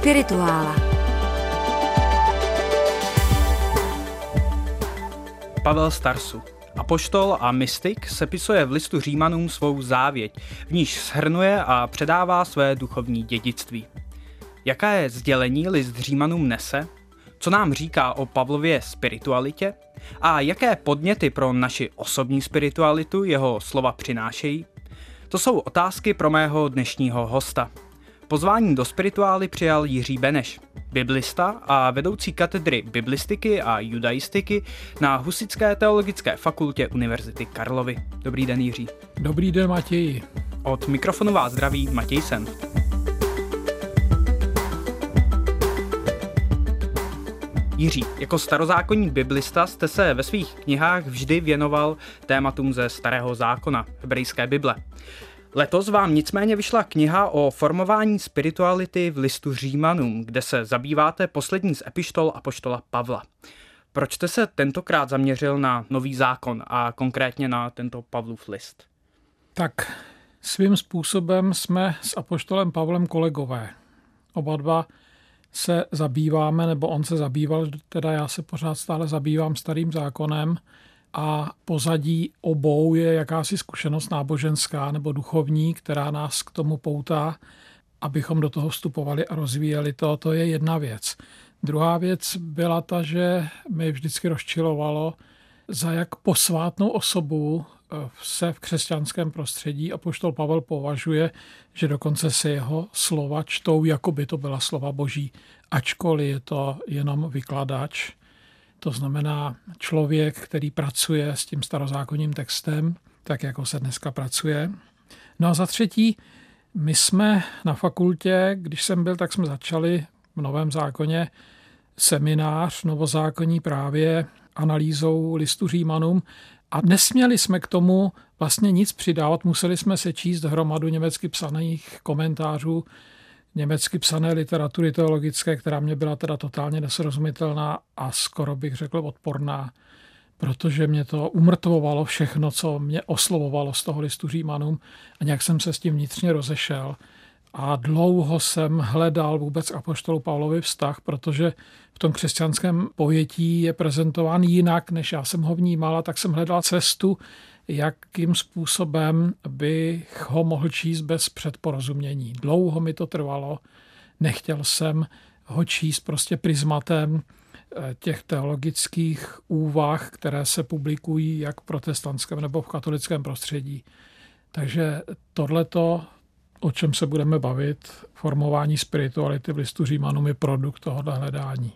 Spirituála. Pavel Starsu. Apoštol a mystik sepisuje v listu Římanům svou závěť, v níž shrnuje a předává své duchovní dědictví. Jaká je sdělení list Římanům nese? Co nám říká o Pavlově spiritualitě? A jaké podněty pro naši osobní spiritualitu jeho slova přinášejí? To jsou otázky pro mého dnešního hosta. Pozvání do spirituály přijal Jiří Beneš, biblista a vedoucí katedry biblistiky a judaistiky na Husické teologické fakultě Univerzity Karlovy. Dobrý den, Jiří. Dobrý den, Matěji. Od mikrofonu vás zdraví Matěj Sen. Jiří, jako starozákonní biblista jste se ve svých knihách vždy věnoval tématům ze Starého zákona, hebrejské Bible. Letos vám nicméně vyšla kniha o formování spirituality v listu Římanům, kde se zabýváte poslední z epištol Apoštola Pavla. Proč jste se tentokrát zaměřil na nový zákon a konkrétně na tento Pavlův list? Tak svým způsobem jsme s Apoštolem Pavlem kolegové. Oba dva se zabýváme, nebo on se zabýval, teda já se pořád stále zabývám starým zákonem a pozadí obou je jakási zkušenost náboženská nebo duchovní, která nás k tomu poutá, abychom do toho vstupovali a rozvíjeli to. To je jedna věc. Druhá věc byla ta, že mi vždycky rozčilovalo, za jak posvátnou osobu eh, se v křesťanském prostředí a poštol Pavel považuje, že dokonce se jeho slova čtou, jako by to byla slova boží, ačkoliv je to jenom vykladač. To znamená člověk, který pracuje s tím starozákonním textem, tak jako se dneska pracuje. No a za třetí, my jsme na fakultě, když jsem byl, tak jsme začali v Novém zákoně seminář novozákonní právě analýzou listu Římanům a nesměli jsme k tomu vlastně nic přidávat, museli jsme se číst hromadu německy psaných komentářů německy psané literatury teologické, která mě byla teda totálně nesrozumitelná a skoro bych řekl odporná, protože mě to umrtvovalo všechno, co mě oslovovalo z toho listu Římanům a nějak jsem se s tím vnitřně rozešel. A dlouho jsem hledal vůbec apoštolu Pavlovi vztah, protože v tom křesťanském pojetí je prezentován jinak, než já jsem ho vnímala, tak jsem hledal cestu, jakým způsobem bych ho mohl číst bez předporozumění. Dlouho mi to trvalo, nechtěl jsem ho číst prostě prismatem eh, těch teologických úvah, které se publikují jak v protestantském nebo v katolickém prostředí. Takže tohleto, o čem se budeme bavit, formování spirituality v listu Římanům je produkt tohohle hledání.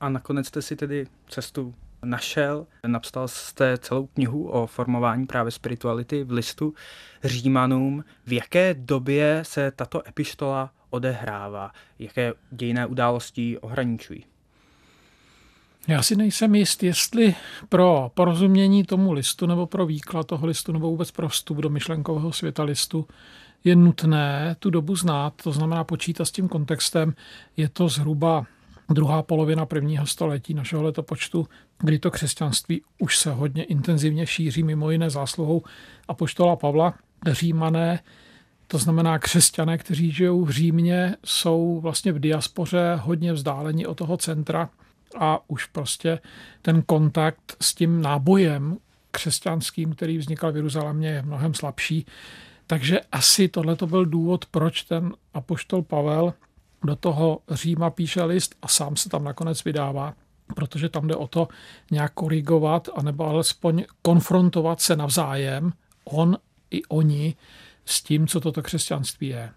A nakonec jste si tedy cestu našel. Napsal jste celou knihu o formování právě spirituality v listu Římanům. V jaké době se tato epištola odehrává? Jaké dějné události ohraničují? Já si nejsem jist, jestli pro porozumění tomu listu nebo pro výklad toho listu nebo vůbec pro vstup do myšlenkového světa listu je nutné tu dobu znát, to znamená počítat s tím kontextem. Je to zhruba druhá polovina prvního století našeho letopočtu, kdy to křesťanství už se hodně intenzivně šíří, mimo jiné zásluhou apoštola Pavla. Římané, to znamená křesťané, kteří žijou v Římě, jsou vlastně v diaspoře hodně vzdáleni od toho centra a už prostě ten kontakt s tím nábojem křesťanským, který vznikal v Jeruzalémě, je mnohem slabší. Takže asi tohle to byl důvod, proč ten apoštol Pavel do toho Říma píše list a sám se tam nakonec vydává, protože tam jde o to nějak korigovat, anebo alespoň konfrontovat se navzájem, on i oni, s tím, co toto křesťanství je.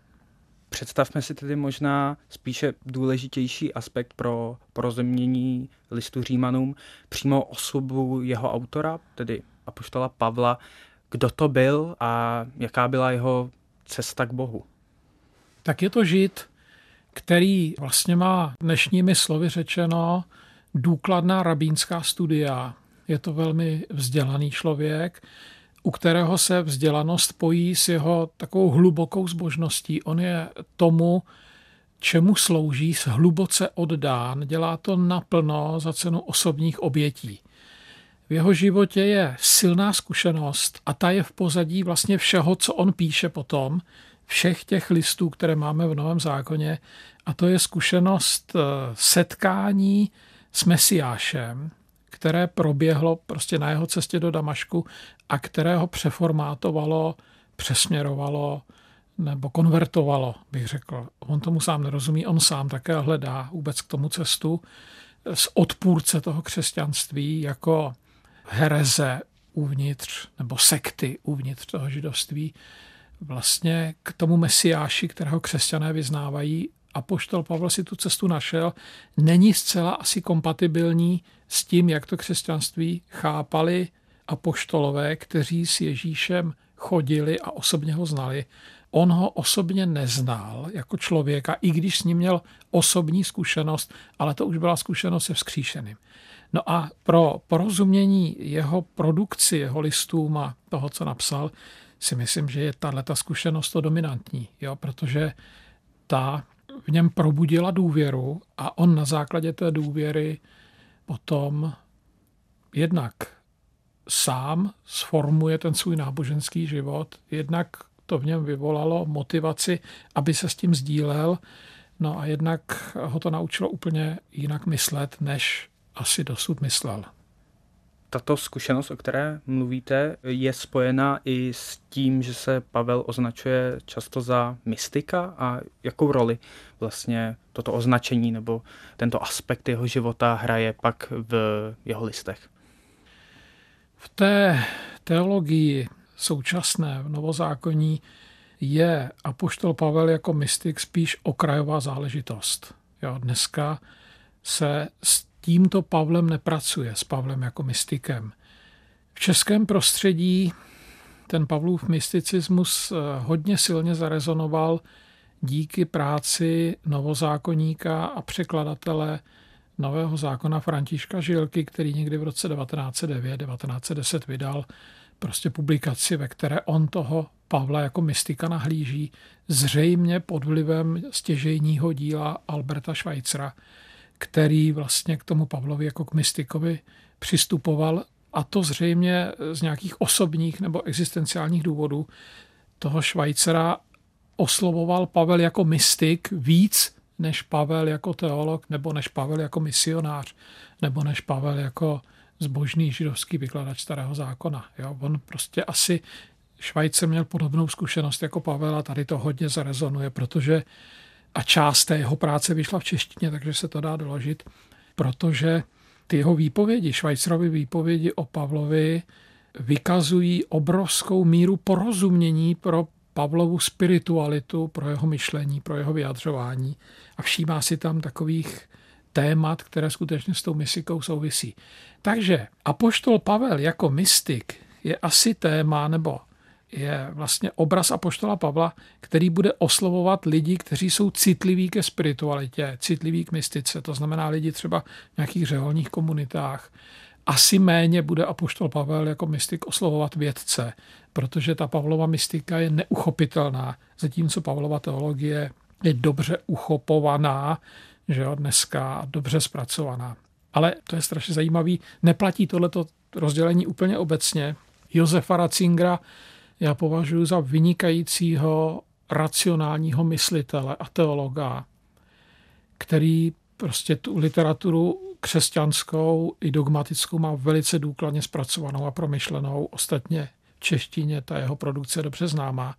Představme si tedy možná spíše důležitější aspekt pro porozumění listu Římanům, přímo osobu jeho autora, tedy apoštola Pavla, kdo to byl a jaká byla jeho cesta k Bohu. Tak je to žid, který vlastně má dnešními slovy řečeno důkladná rabínská studia. Je to velmi vzdělaný člověk, u kterého se vzdělanost pojí s jeho takovou hlubokou zbožností. On je tomu, čemu slouží, hluboce oddán, dělá to naplno za cenu osobních obětí. V jeho životě je silná zkušenost a ta je v pozadí vlastně všeho, co on píše potom, všech těch listů, které máme v Novém zákoně, a to je zkušenost eh, setkání s Mesiášem, které proběhlo prostě na jeho cestě do Damašku a které ho přeformátovalo, přesměrovalo nebo konvertovalo, bych řekl. On tomu sám nerozumí, on sám také hledá vůbec k tomu cestu z odpůrce toho křesťanství jako hereze uvnitř nebo sekty uvnitř toho židovství vlastně k tomu mesiáši, kterého křesťané vyznávají, a poštol Pavel si tu cestu našel, není zcela asi kompatibilní s tím, jak to křesťanství chápali apoštolové, kteří s Ježíšem chodili a osobně ho znali. On ho osobně neznal jako člověka, i když s ním měl osobní zkušenost, ale to už byla zkušenost se vzkříšeným. No a pro porozumění jeho produkci, jeho listům a toho, co napsal, si myslím, že je tato zkušenost to dominantní, jo, protože ta v něm probudila důvěru a on na základě té důvěry potom jednak sám sformuje ten svůj náboženský život, jednak to v něm vyvolalo motivaci, aby se s tím sdílel, no a jednak ho to naučilo úplně jinak myslet, než asi dosud myslel. Tato zkušenost, o které mluvíte, je spojena i s tím, že se Pavel označuje často za mystika a jakou roli vlastně toto označení nebo tento aspekt jeho života hraje pak v jeho listech. V té teologii současné v novozákonní je apoštol Pavel jako mystik spíš okrajová záležitost. Jo, dneska se s tímto Pavlem nepracuje, s Pavlem jako mystikem. V českém prostředí ten Pavlův mysticismus eh, hodně silně zarezonoval díky práci novozákonníka a překladatele nového zákona Františka Žilky, který někdy v roce 1909-1910 vydal prostě publikaci, ve které on toho Pavla jako mystika nahlíží, zřejmě pod vlivem stěžejního díla Alberta Schweitzera, který vlastně k tomu Pavlovi jako k mystikovi přistupoval a to zřejmě z nějakých osobních nebo existenciálních důvodů toho Švajcera oslovoval Pavel jako mystik víc než Pavel jako teolog, nebo než Pavel jako misionář, nebo než Pavel jako zbožný židovský vykladač starého zákona. Jo? On prostě asi Švajce měl podobnou zkušenost jako Pavel a tady to hodně zarezonuje, protože a část té jeho práce vyšla v češtině, takže se to dá doložit, protože ty jeho výpovědi, Švajcerovy výpovědi o Pavlovi, vykazují obrovskou míru porozumění pro Pavlovu spiritualitu, pro jeho myšlení, pro jeho vyjadřování a všímá si tam takových témat, které skutečně s tou mystikou souvisí. Takže apoštol Pavel jako mystik je asi téma nebo je vlastně obraz apoštola Pavla, který bude oslovovat lidi, kteří jsou citliví ke spiritualitě, citliví k mystice, to znamená lidi třeba v nějakých řeholních komunitách. Asi méně bude apoštol Pavel jako mystik oslovovat vědce, protože ta Pavlova mystika je neuchopitelná, zatímco Pavlova teologie je dobře uchopovaná, že jo, dneska dobře zpracovaná. Ale to je strašně zajímavý. Neplatí tohleto rozdělení úplně obecně. Josefa Ratzingera já považuji za vynikajícího racionálního myslitele a teologa, který prostě tu literaturu křesťanskou i dogmatickou má velice důkladně zpracovanou a promyšlenou. Ostatně v češtině ta jeho produkce je dobře známá.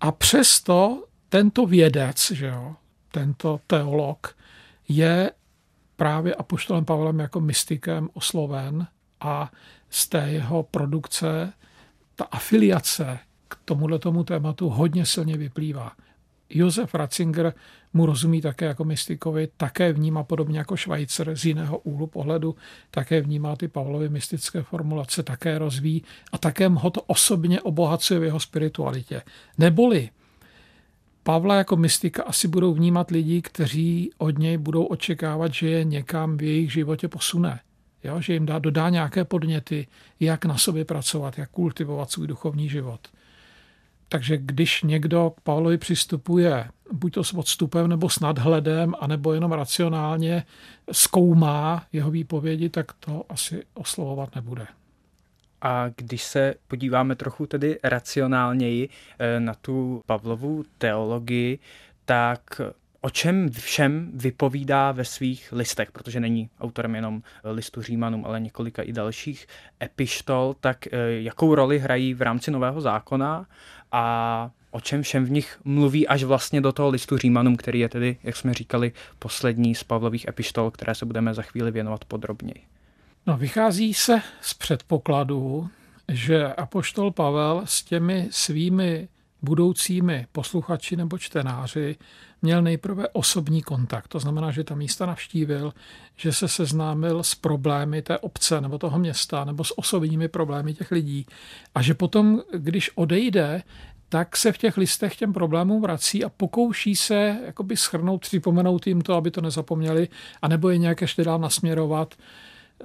A přesto tento vědec, že jo, tento teolog, je právě apoštolem Pavlem jako mystikem osloven a z té jeho produkce ta afiliace k tomuhle tomu tématu hodně silně vyplývá. Josef Ratzinger mu rozumí také jako mystikovi, také vnímá podobně jako Švajcer z jiného úhlu pohledu, také vnímá ty Pavlovy mystické formulace, také rozvíjí a také ho to osobně obohacuje v jeho spiritualitě. Neboli Pavla jako mystika asi budou vnímat lidi, kteří od něj budou očekávat, že je někam v jejich životě posune. Jo, že jim dá, dodá nějaké podněty, jak na sobě pracovat, jak kultivovat svůj duchovní život. Takže když někdo k Pavlovi přistupuje buď to s odstupem nebo s nadhledem, anebo jenom racionálně zkoumá jeho výpovědi, tak to asi oslovovat nebude. A když se podíváme trochu tedy racionálněji eh, na tu Pavlovu teologii, tak o čem všem vypovídá ve svých listech, protože není autorem jenom listu Římanům, ale několika i dalších epištol, tak eh, jakou roli hrají v rámci Nového zákona a o čem všem v nich mluví až vlastně do toho listu Římanům, který je tedy, jak jsme říkali, poslední z Pavlových epištol, které se budeme za chvíli věnovat podrobněji. No, vychází se z předpokladu, že apoštol Pavel s těmi svými budoucími posluchači nebo čtenáři měl nejprve osobní kontakt. To znamená, že ta místa navštívil, že se seznámil s problémy té obce nebo toho města nebo s osobními problémy těch lidí a že potom, když odejde, tak se v těch listech těm problémům vrací a pokouší se jakoby schrnout, připomenout jim to, aby to nezapomněli, anebo je nějak ještě dál nasměrovat.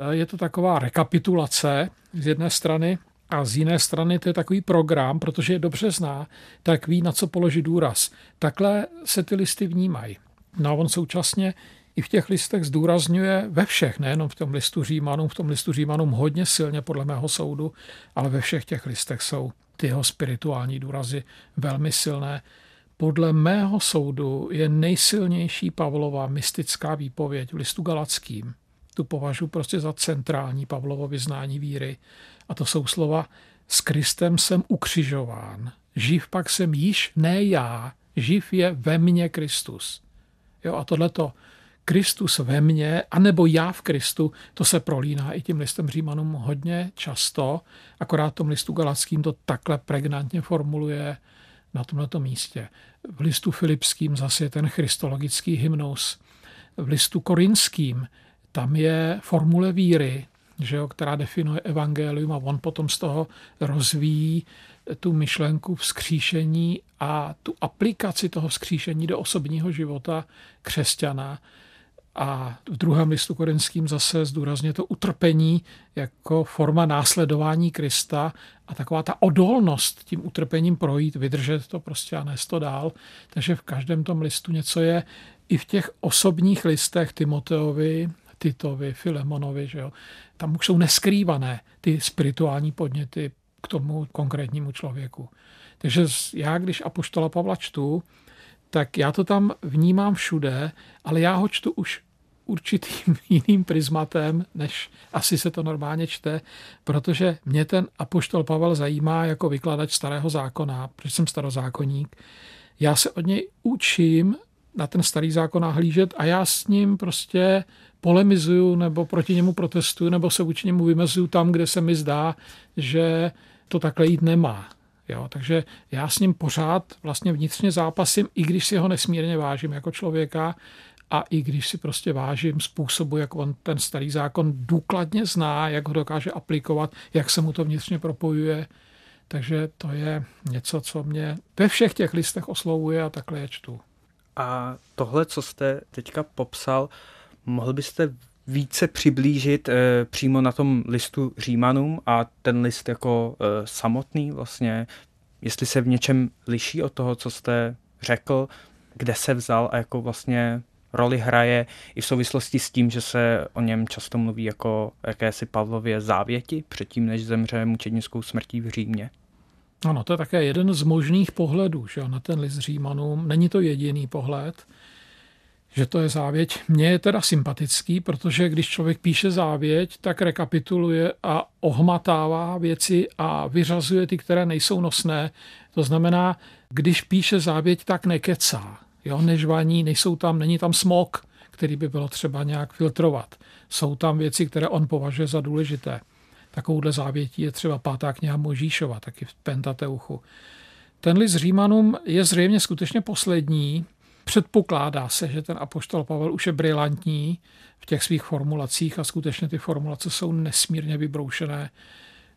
Je to taková rekapitulace z jedné strany a z jiné strany to je takový program, protože je dobře zná, tak ví, na co položit důraz. Takhle se ty listy vnímají. No a on současně i v těch listech zdůrazňuje ve všech, nejenom v tom listu Římanům, v tom listu Římanům hodně silně podle mého soudu, ale ve všech těch listech jsou ty jeho spirituální důrazy velmi silné. Podle mého soudu je nejsilnější Pavlova mystická výpověď v listu Galackým. Tu považuji prostě za centrální Pavlovo vyznání víry. A to jsou slova s Kristem jsem ukřižován. Živ pak jsem již ne já, živ je ve mně Kristus. Jo, a tohleto Kristus ve mně, anebo já v Kristu, to se prolíná i tím listem Římanům hodně často, akorát tom listu Galackým to takhle pregnantně formuluje na tomto místě. V listu Filipským zase je ten christologický hymnus. V listu Korinským tam je formule víry, že jo, která definuje evangelium a on potom z toho rozvíjí tu myšlenku vzkříšení a tu aplikaci toho vzkříšení do osobního života křesťana. A v druhém listu korinským zase zdůrazně to utrpení jako forma následování Krista a taková ta odolnost tím utrpením projít, vydržet to prostě a nést to dál. Takže v každém tom listu něco je i v těch osobních listech Timoteovi, Titovi, Filemonovi, že jo, tam už jsou neskrývané ty spirituální podněty k tomu konkrétnímu člověku. Takže já, když Apoštola Pavla čtu, tak já to tam vnímám všude, ale já ho čtu už určitým jiným prismatem, než asi se to normálně čte, protože mě ten apoštol Pavel zajímá jako vykladač starého zákona, protože jsem starozákonník. Já se od něj učím na ten starý zákon nahlížet a já s ním prostě polemizuju nebo proti němu protestuju nebo se vůči němu vymezuju tam, kde se mi zdá, že to takhle jít nemá. Jo, takže já s ním pořád vlastně vnitřně zápasím, i když si ho nesmírně vážím jako člověka a i když si prostě vážím způsobu, jak on ten starý zákon důkladně zná, jak ho dokáže aplikovat, jak se mu to vnitřně propojuje. Takže to je něco, co mě ve všech těch listech oslovuje a takhle je čtu. A tohle, co jste teďka popsal, mohl byste více přiblížit e, přímo na tom listu Římanům a ten list jako e, samotný vlastně, jestli se v něčem liší od toho, co jste řekl, kde se vzal a jako vlastně roli hraje i v souvislosti s tím, že se o něm často mluví jako jakési Pavlově závěti předtím, než zemře mučednickou smrtí v Římě. Ano, to je také jeden z možných pohledů že na ten list Římanům. Není to jediný pohled, že to je závěť. Mně je teda sympatický, protože když člověk píše závěť, tak rekapituluje a ohmatává věci a vyřazuje ty, které nejsou nosné. To znamená, když píše závěť, tak nekecá. Jo, nežvaní, nejsou tam, není tam smog, který by bylo třeba nějak filtrovat. Jsou tam věci, které on považuje za důležité. Takovouhle závětí je třeba pátá kniha Možíšova, taky v Pentateuchu. Ten list Římanům je zřejmě skutečně poslední. Předpokládá se, že ten apoštol Pavel už je brilantní v těch svých formulacích a skutečně ty formulace jsou nesmírně vybroušené.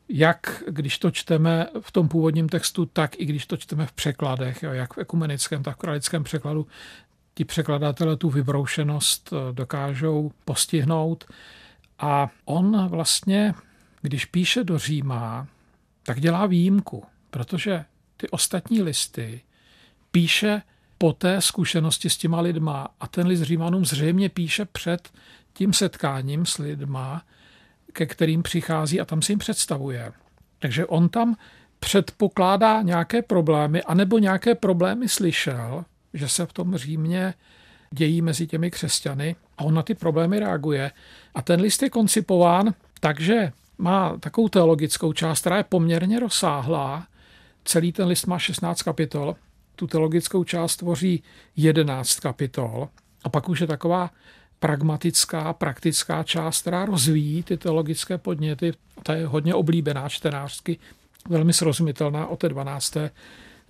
Jak když to čteme v tom původním textu, tak i když to čteme v překladech, jo, jak v ekumenickém, tak v kralickém překladu, ti překladatelé tu vybroušenost eh, dokážou postihnout. A on vlastně když píše do Říma, tak dělá výjimku, protože ty ostatní listy píše po té zkušenosti s těma lidma a ten list Římanům zřejmě píše před tím setkáním s lidma, ke kterým přichází a tam si jim představuje. Takže on tam předpokládá nějaké problémy, anebo nějaké problémy slyšel, že se v tom Římě dějí mezi těmi křesťany a on na ty problémy reaguje. A ten list je koncipován takže má takovou teologickou část, která je poměrně rozsáhlá. Celý ten list má 16 kapitol. Tu teologickou část tvoří 11 kapitol. A pak už je taková pragmatická, praktická část, která rozvíjí ty teologické podněty. Ta je hodně oblíbená čtenářsky, velmi srozumitelná od té 12.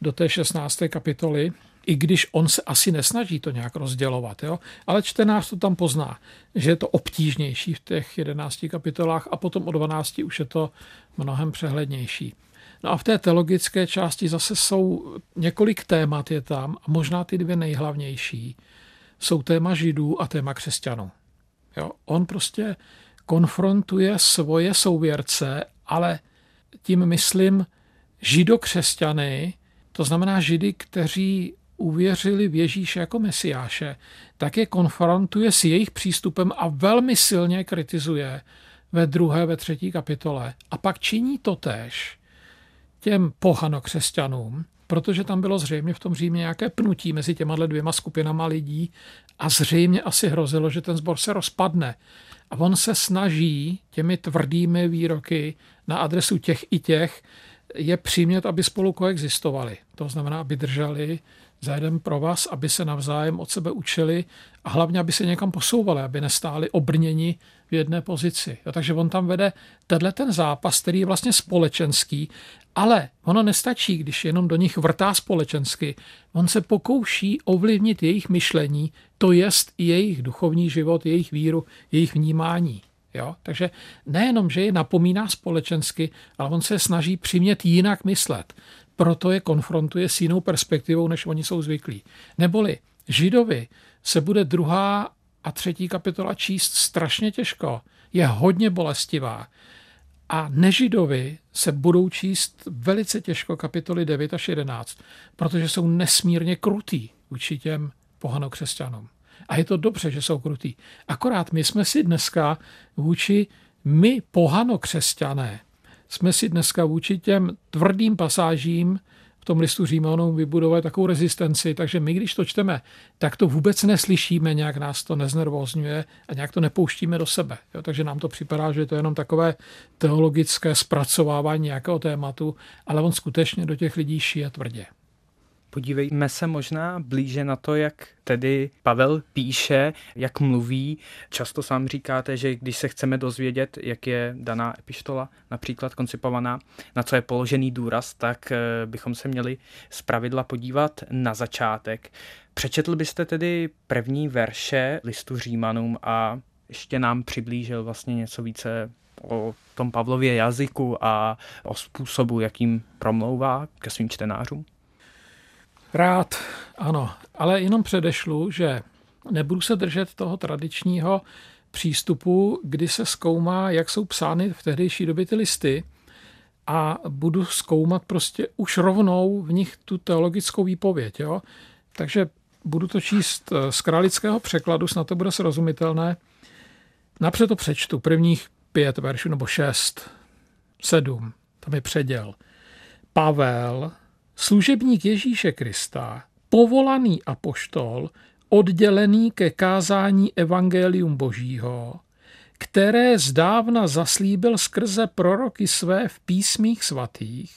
do té 16. kapitoly i když on se asi nesnaží to nějak rozdělovat. Jo? Ale čtenář to tam pozná, že je to obtížnější v těch 11 kapitolách a potom o 12 už je to mnohem přehlednější. No a v té teologické části zase jsou několik témat je tam a možná ty dvě nejhlavnější jsou téma židů a téma křesťanů. Jo? On prostě konfrontuje svoje souvěrce, ale tím myslím židokřesťany, to znamená židy, kteří uvěřili v Ježíše jako mesiáše, tak je konfrontuje s jejich přístupem a velmi silně kritizuje ve druhé, ve třetí kapitole. A pak činí to tež těm pohanokřesťanům, protože tam bylo zřejmě v tom Římě nějaké pnutí mezi těma dvěma skupinama lidí a zřejmě asi hrozilo, že ten zbor se rozpadne. A on se snaží těmi tvrdými výroky na adresu těch i těch je přimět, aby spolu koexistovali. To znamená, aby drželi za jeden pro vás, aby se navzájem od sebe učili a hlavně, aby se někam posouvali, aby nestáli obrněni v jedné pozici. Jo, takže on tam vede tenhle ten zápas, který je vlastně společenský, ale ono nestačí, když jenom do nich vrtá společensky. On se pokouší ovlivnit jejich myšlení, to jest i jejich duchovní život, jejich víru, jejich vnímání. Jo? Takže nejenom, že je napomíná společensky, ale on se snaží přimět jinak myslet proto je konfrontuje s jinou perspektivou, než oni jsou zvyklí. Neboli Židovi se bude druhá a třetí kapitola číst strašně těžko, je hodně bolestivá. A nežidovi se budou číst velice těžko kapitoly 9 až 11, protože jsou nesmírně krutý vůči těm pohanokřesťanům. A je to dobře, že jsou krutý. Akorát my jsme si dneska vůči my pohanokřesťané jsme si dneska vůči těm tvrdým pasážím v tom listu Římanům vybudovali takovou rezistenci, takže my, když to čteme, tak to vůbec neslyšíme, nějak nás to neznervozňuje a nějak to nepouštíme do sebe. Jo, takže nám to připadá, že je to jenom takové teologické zpracovávání nějakého tématu, ale on skutečně do těch lidí šije tvrdě. Podívejme se možná blíže na to, jak tedy Pavel píše, jak mluví. Často sám říkáte, že když se chceme dozvědět, jak je daná epištola například koncipovaná, na co je položený důraz, tak eh, bychom se měli z pravidla podívat na začátek. Přečetl byste tedy první verše listu Římanům a ještě nám přiblížil vlastně něco více o tom Pavlově jazyku a o způsobu, jakým promlouvá ke svým čtenářům? Rád, ano, ale jenom předešlu, že nebudu se držet toho tradičního přístupu, kdy se zkoumá, jak jsou psány v tehdejší době ty listy a budu zkoumat prostě už rovnou v nich tu teologickou výpověď. Jo? Takže budu to číst eh, z kralického překladu, snad to bude srozumitelné. Napřed to přečtu, prvních pět veršů, nebo šest, sedm, tam je předěl. Pavel, služebník Ježíše Krista, povolaný apoštol, oddělený ke kázání evangelium božího, které zdávna zaslíbil skrze proroky své v písmích svatých,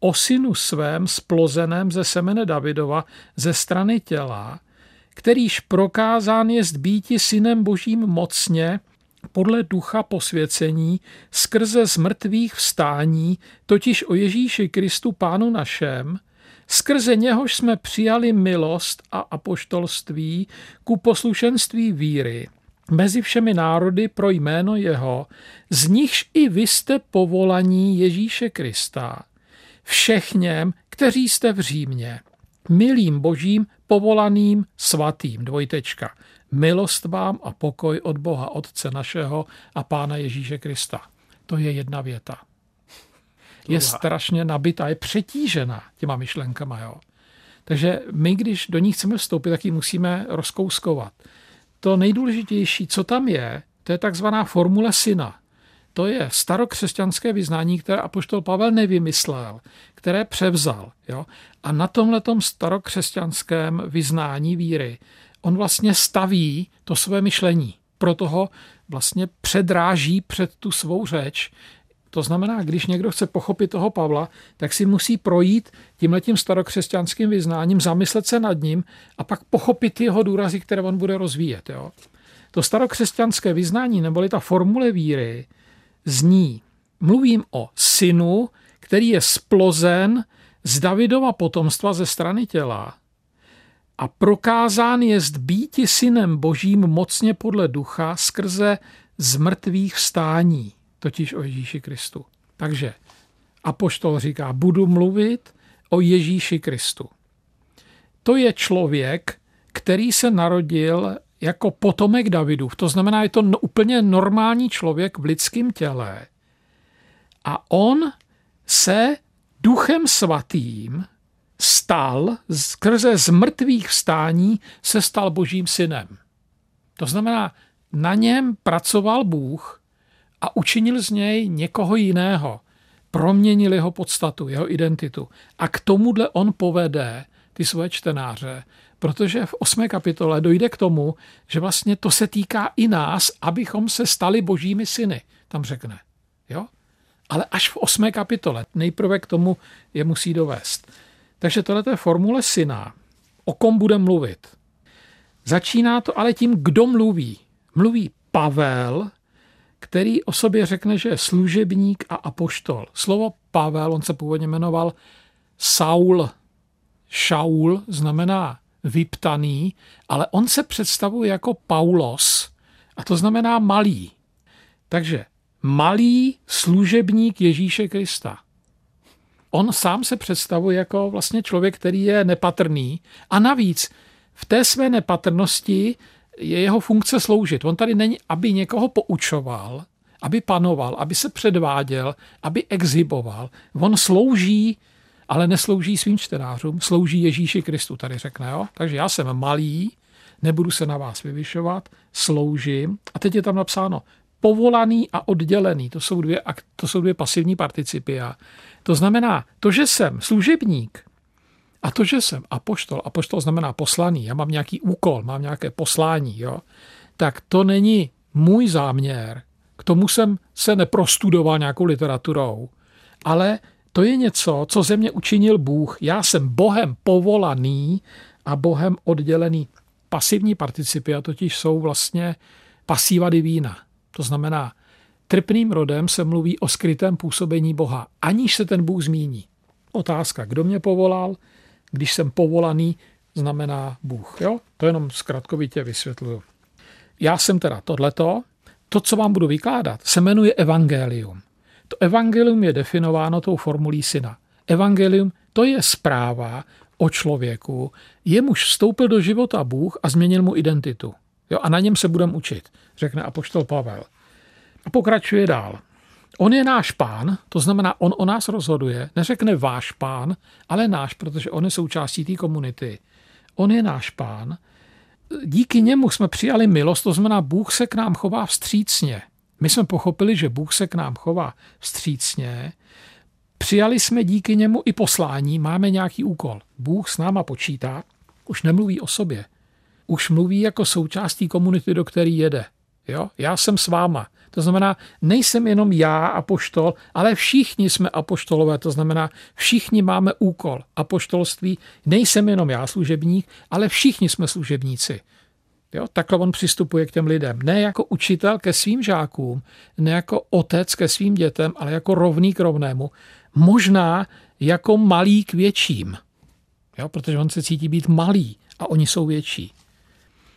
o synu svém splozeném ze semene Davidova ze strany těla, kterýž prokázán je býti synem božím mocně, podle ducha posvěcení skrze z mrtvých vstání, totiž o Ježíši Kristu Pánu našem, skrze něhož jsme přijali milost a apoštolství ku poslušenství víry mezi všemi národy pro jméno jeho, z nichž i vy jste povolaní Ježíše Krista. Všechněm, kteří jste v Římě, milým božím, povolaným svatým, dvojtečka milost vám a pokoj od Boha Otce našeho a Pána Ježíše Krista. To je jedna věta. Je strašně nabitá, je přetížena těma myšlenkama. Jo. Takže my, když do ní chceme vstoupit, tak ji musíme rozkouskovat. To nejdůležitější, co tam je, to je takzvaná formule syna. to je starokřesťanské vyznání, které apoštol Pavel nevymyslel, které převzal. Jo? A na tomhletom starokřesťanském vyznání víry on vlastně staví to své myšlení. Proto ho vlastně předráží před tu svou řeč. To znamená, když někdo chce pochopit toho Pavla, tak si musí projít tímhletím starokřesťanským vyznáním, zamyslet se nad ním a pak pochopit jeho důrazy, které on bude rozvíjet. Jo? To starokřesťanské vyznání, neboli ta formule víry, zní, mluvím o synu, který je splozen z Davidova potomstva ze strany těla a prokázán je býti synem božím mocně podle ducha skrze z mrtvých vstání, totiž o Ježíši Kristu. Takže apoštol říká, budu mluvit o Ježíši Kristu. To je člověk, který se narodil jako potomek Davidův. To znamená, je to úplně normální člověk v lidském těle. A on se duchem svatým stal, skrze z mrtvých vstání se stal božím synem. To znamená, na něm pracoval Bůh a učinil z něj někoho jiného. Proměnil jeho podstatu, jeho identitu. A k tomuhle on povede ty svoje čtenáře, protože v osmé kapitole dojde k tomu, že vlastně to se týká i nás, abychom se stali božími syny, tam řekne. Jo? Ale až v osmé kapitole. Nejprve k tomu je musí dovést. Takže tohle je formule syna. O kom bude mluvit? Začíná to ale tím, kdo mluví. Mluví Pavel, který o sobě řekne, že je služebník a apoštol. Slovo Pavel, on se původně jmenoval Saul. Šaul znamená vyptaný, ale on se představuje jako Paulos, a to znamená malý. Takže malý služebník Ježíše Krista. On sám se představuje jako vlastně člověk, který je nepatrný a navíc v té své nepatrnosti je jeho funkce sloužit. On tady není, aby někoho poučoval, aby panoval, aby se předváděl, aby exhiboval. On slouží ale neslouží svým čtenářům, slouží Ježíši Kristu, tady řekne. Jo? Takže já jsem malý, nebudu se na vás vyvyšovat, sloužím. A teď je tam napsáno povolaný a oddělený. To jsou dvě, to jsou dvě pasivní participia. To znamená, to, že jsem služebník a to, že jsem apoštol, apoštol znamená poslaný, já mám nějaký úkol, mám nějaké poslání, jo? tak to není můj záměr. K tomu jsem se neprostudoval nějakou literaturou, ale to je něco, co ze mě učinil Bůh. Já jsem Bohem povolaný a Bohem oddělený. Pasivní participia totiž jsou vlastně pasíva divína. To znamená, trpným rodem se mluví o skrytém působení Boha, aniž se ten Bůh zmíní. Otázka, kdo mě povolal, když jsem povolaný, znamená Bůh. Jo? To jenom zkratkovitě vysvětluju. Já jsem teda tohleto, to, co vám budu vykládat, se jmenuje evangelium. To evangelium je definováno tou formulí syna. Evangelium to je zpráva o člověku, jemuž vstoupil do života Bůh a změnil mu identitu. Jo, a na něm se budeme učit, řekne apoštol Pavel. Pokračuje dál. On je náš pán, to znamená, on o nás rozhoduje, neřekne váš pán, ale náš, protože on je součástí té komunity. On je náš pán. Díky němu jsme přijali milost, to znamená, Bůh se k nám chová vstřícně. My jsme pochopili, že Bůh se k nám chová vstřícně, přijali jsme díky němu i poslání, máme nějaký úkol. Bůh s náma počítá, už nemluví o sobě. Už mluví jako součástí komunity, do který jede. Jo? Já jsem s váma. To znamená, nejsem jenom já apoštol, ale všichni jsme apoštolové. To znamená, všichni máme úkol. Apoštolství nejsem jenom já služebník, ale všichni jsme služebníci. Jo? Takhle on přistupuje k těm lidem. Ne jako učitel ke svým žákům, ne jako otec ke svým dětem, ale jako rovný k rovnému. Možná jako malý k větším. Jo? Protože on se cítí být malý a oni jsou větší.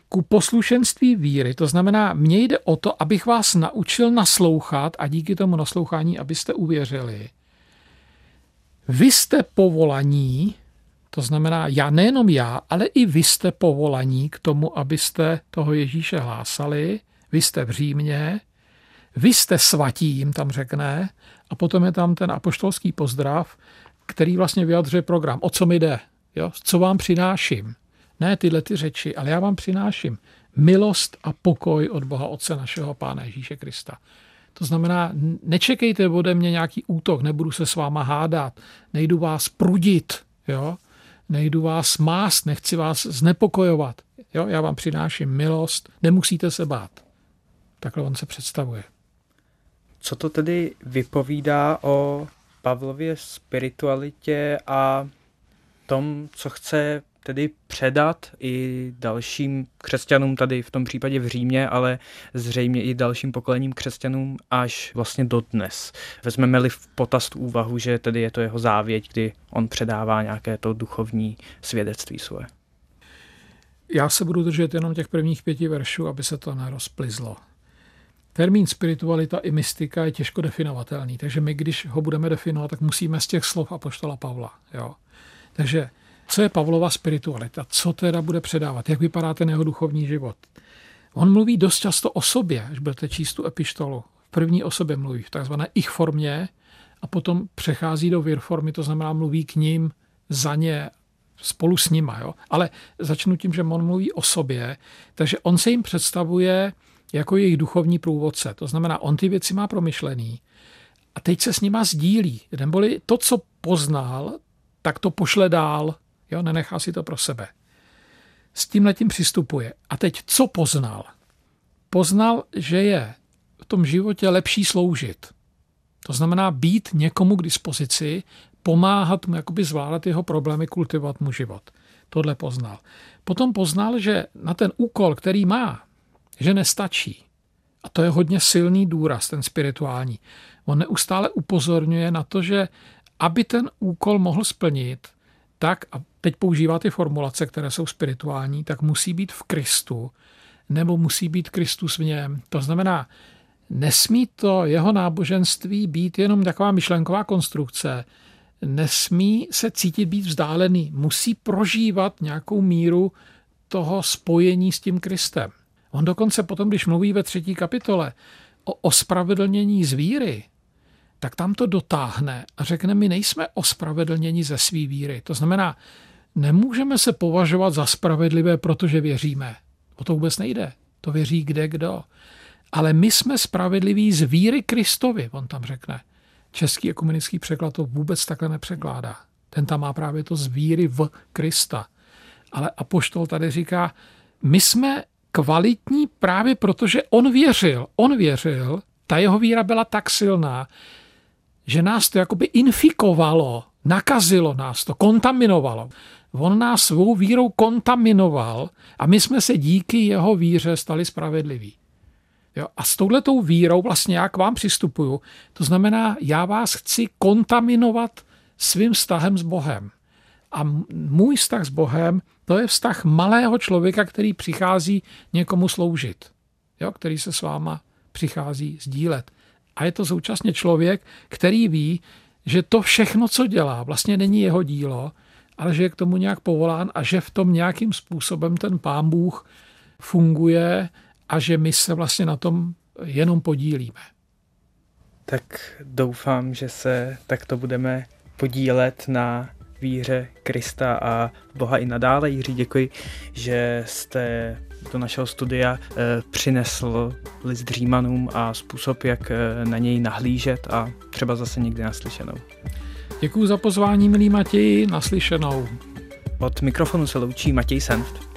Ku poslušenství víry, to znamená, mně jde o to, abych vás naučil naslouchat a díky tomu naslouchání, abyste uvěřili. Vy jste povolaní to znamená, já nejenom já, ale i vy jste povolaní k tomu, abyste toho Ježíše hlásali. Vy jste v Římě, vy jste svatí, jim tam řekne, a potom je tam ten apoštolský pozdrav, který vlastně vyjadřuje program. O co mi jde? Jo? Co vám přináším? Ne tyhle ty řeči, ale já vám přináším milost a pokoj od Boha Otce našeho Pána Ježíše Krista. To znamená, nečekejte ode mě nějaký útok, nebudu se s váma hádat, nejdu vás prudit, jo? nejdu vás mást, nechci vás znepokojovat. Jo? Já vám přináším milost, nemusíte se bát. Takhle on se představuje. Co to tedy vypovídá o Pavlově spiritualitě a tom, co chce tedy předat i dalším křesťanům tady v tom případě v Římě, ale zřejmě i dalším pokolením křesťanům až vlastně do dnes. Vezmeme-li v potaz tu úvahu, že tedy je to jeho závěť, kdy on předává nějaké to duchovní svědectví svoje. Já se budu držet jenom těch prvních pěti veršů, aby se to nerozplizlo. Termín spiritualita i mystika je těžko definovatelný, takže my, když ho budeme definovat, tak musíme z těch slov apoštola Pavla. Jo. Takže co je Pavlova spiritualita? Co teda bude předávat? Jak vypadá ten jeho duchovní život? On mluví dost často o sobě, až budete číst tu epištolu. V první osobě mluví v takzvané ich formě a potom přechází do vir formy, to znamená mluví k ním, za ně, spolu s nima. Jo? Ale začnu tím, že on mluví o sobě, takže on se jim představuje jako jejich duchovní průvodce. To znamená, on ty věci má promyšlený a teď se s nima sdílí. Neboli to, co poznal, tak to pošle dál. Jo, nenechá si to pro sebe. S tím letím přistupuje. A teď co poznal? Poznal, že je v tom životě lepší sloužit. To znamená být někomu k dispozici, pomáhat mu jakoby zvládat jeho problémy, kultivovat mu život. Tohle poznal. Potom poznal, že na ten úkol, který má, že nestačí. A to je hodně silný důraz, ten spirituální. On neustále upozorňuje na to, že aby ten úkol mohl splnit, tak, a teď používá ty formulace, které jsou spirituální, tak musí být v Kristu, nebo musí být Kristus v něm. To znamená, nesmí to jeho náboženství být jenom taková myšlenková konstrukce, nesmí se cítit být vzdálený, musí prožívat nějakou míru toho spojení s tím Kristem. On dokonce potom, když mluví ve třetí kapitole o ospravedlnění z víry, tak tam to dotáhne a řekne, my nejsme ospravedlněni ze svý víry. To znamená, nemůžeme se považovat za spravedlivé, protože věříme. O to vůbec nejde. To věří kde kdo. Ale my jsme spravedliví z víry Kristovi, on tam řekne. Český ekumenický překlad to vůbec takhle nepřekládá. Ten tam má právě to z víry v Krista. Ale Apoštol tady říká, my jsme kvalitní právě protože on věřil. On věřil, ta jeho víra byla tak silná, že nás to jakoby infikovalo, nakazilo nás to, kontaminovalo. On nás svou vírou kontaminoval a my jsme se díky jeho víře stali spravedliví. Jo? A s touhletou vírou vlastně já k vám přistupuju. To znamená, já vás chci kontaminovat svým vztahem s Bohem. A můj vztah s Bohem, to je vztah malého člověka, který přichází někomu sloužit, jo? který se s váma přichází sdílet. A je to současně člověk, který ví, že to všechno, co dělá, vlastně není jeho dílo, ale že je k tomu nějak povolán a že v tom nějakým způsobem ten pán Bůh funguje a že my se vlastně na tom jenom podílíme. Tak doufám, že se takto budeme podílet na víře Krista a Boha i nadále. Jiří, děkuji, že jste do našeho studia eh, přinesl list Římanům a způsob, jak eh, na něj nahlížet a třeba zase někdy naslyšenou. Děkuji za pozvání, milý Matěji, naslyšenou. Od mikrofonu se loučí Matěj Senft.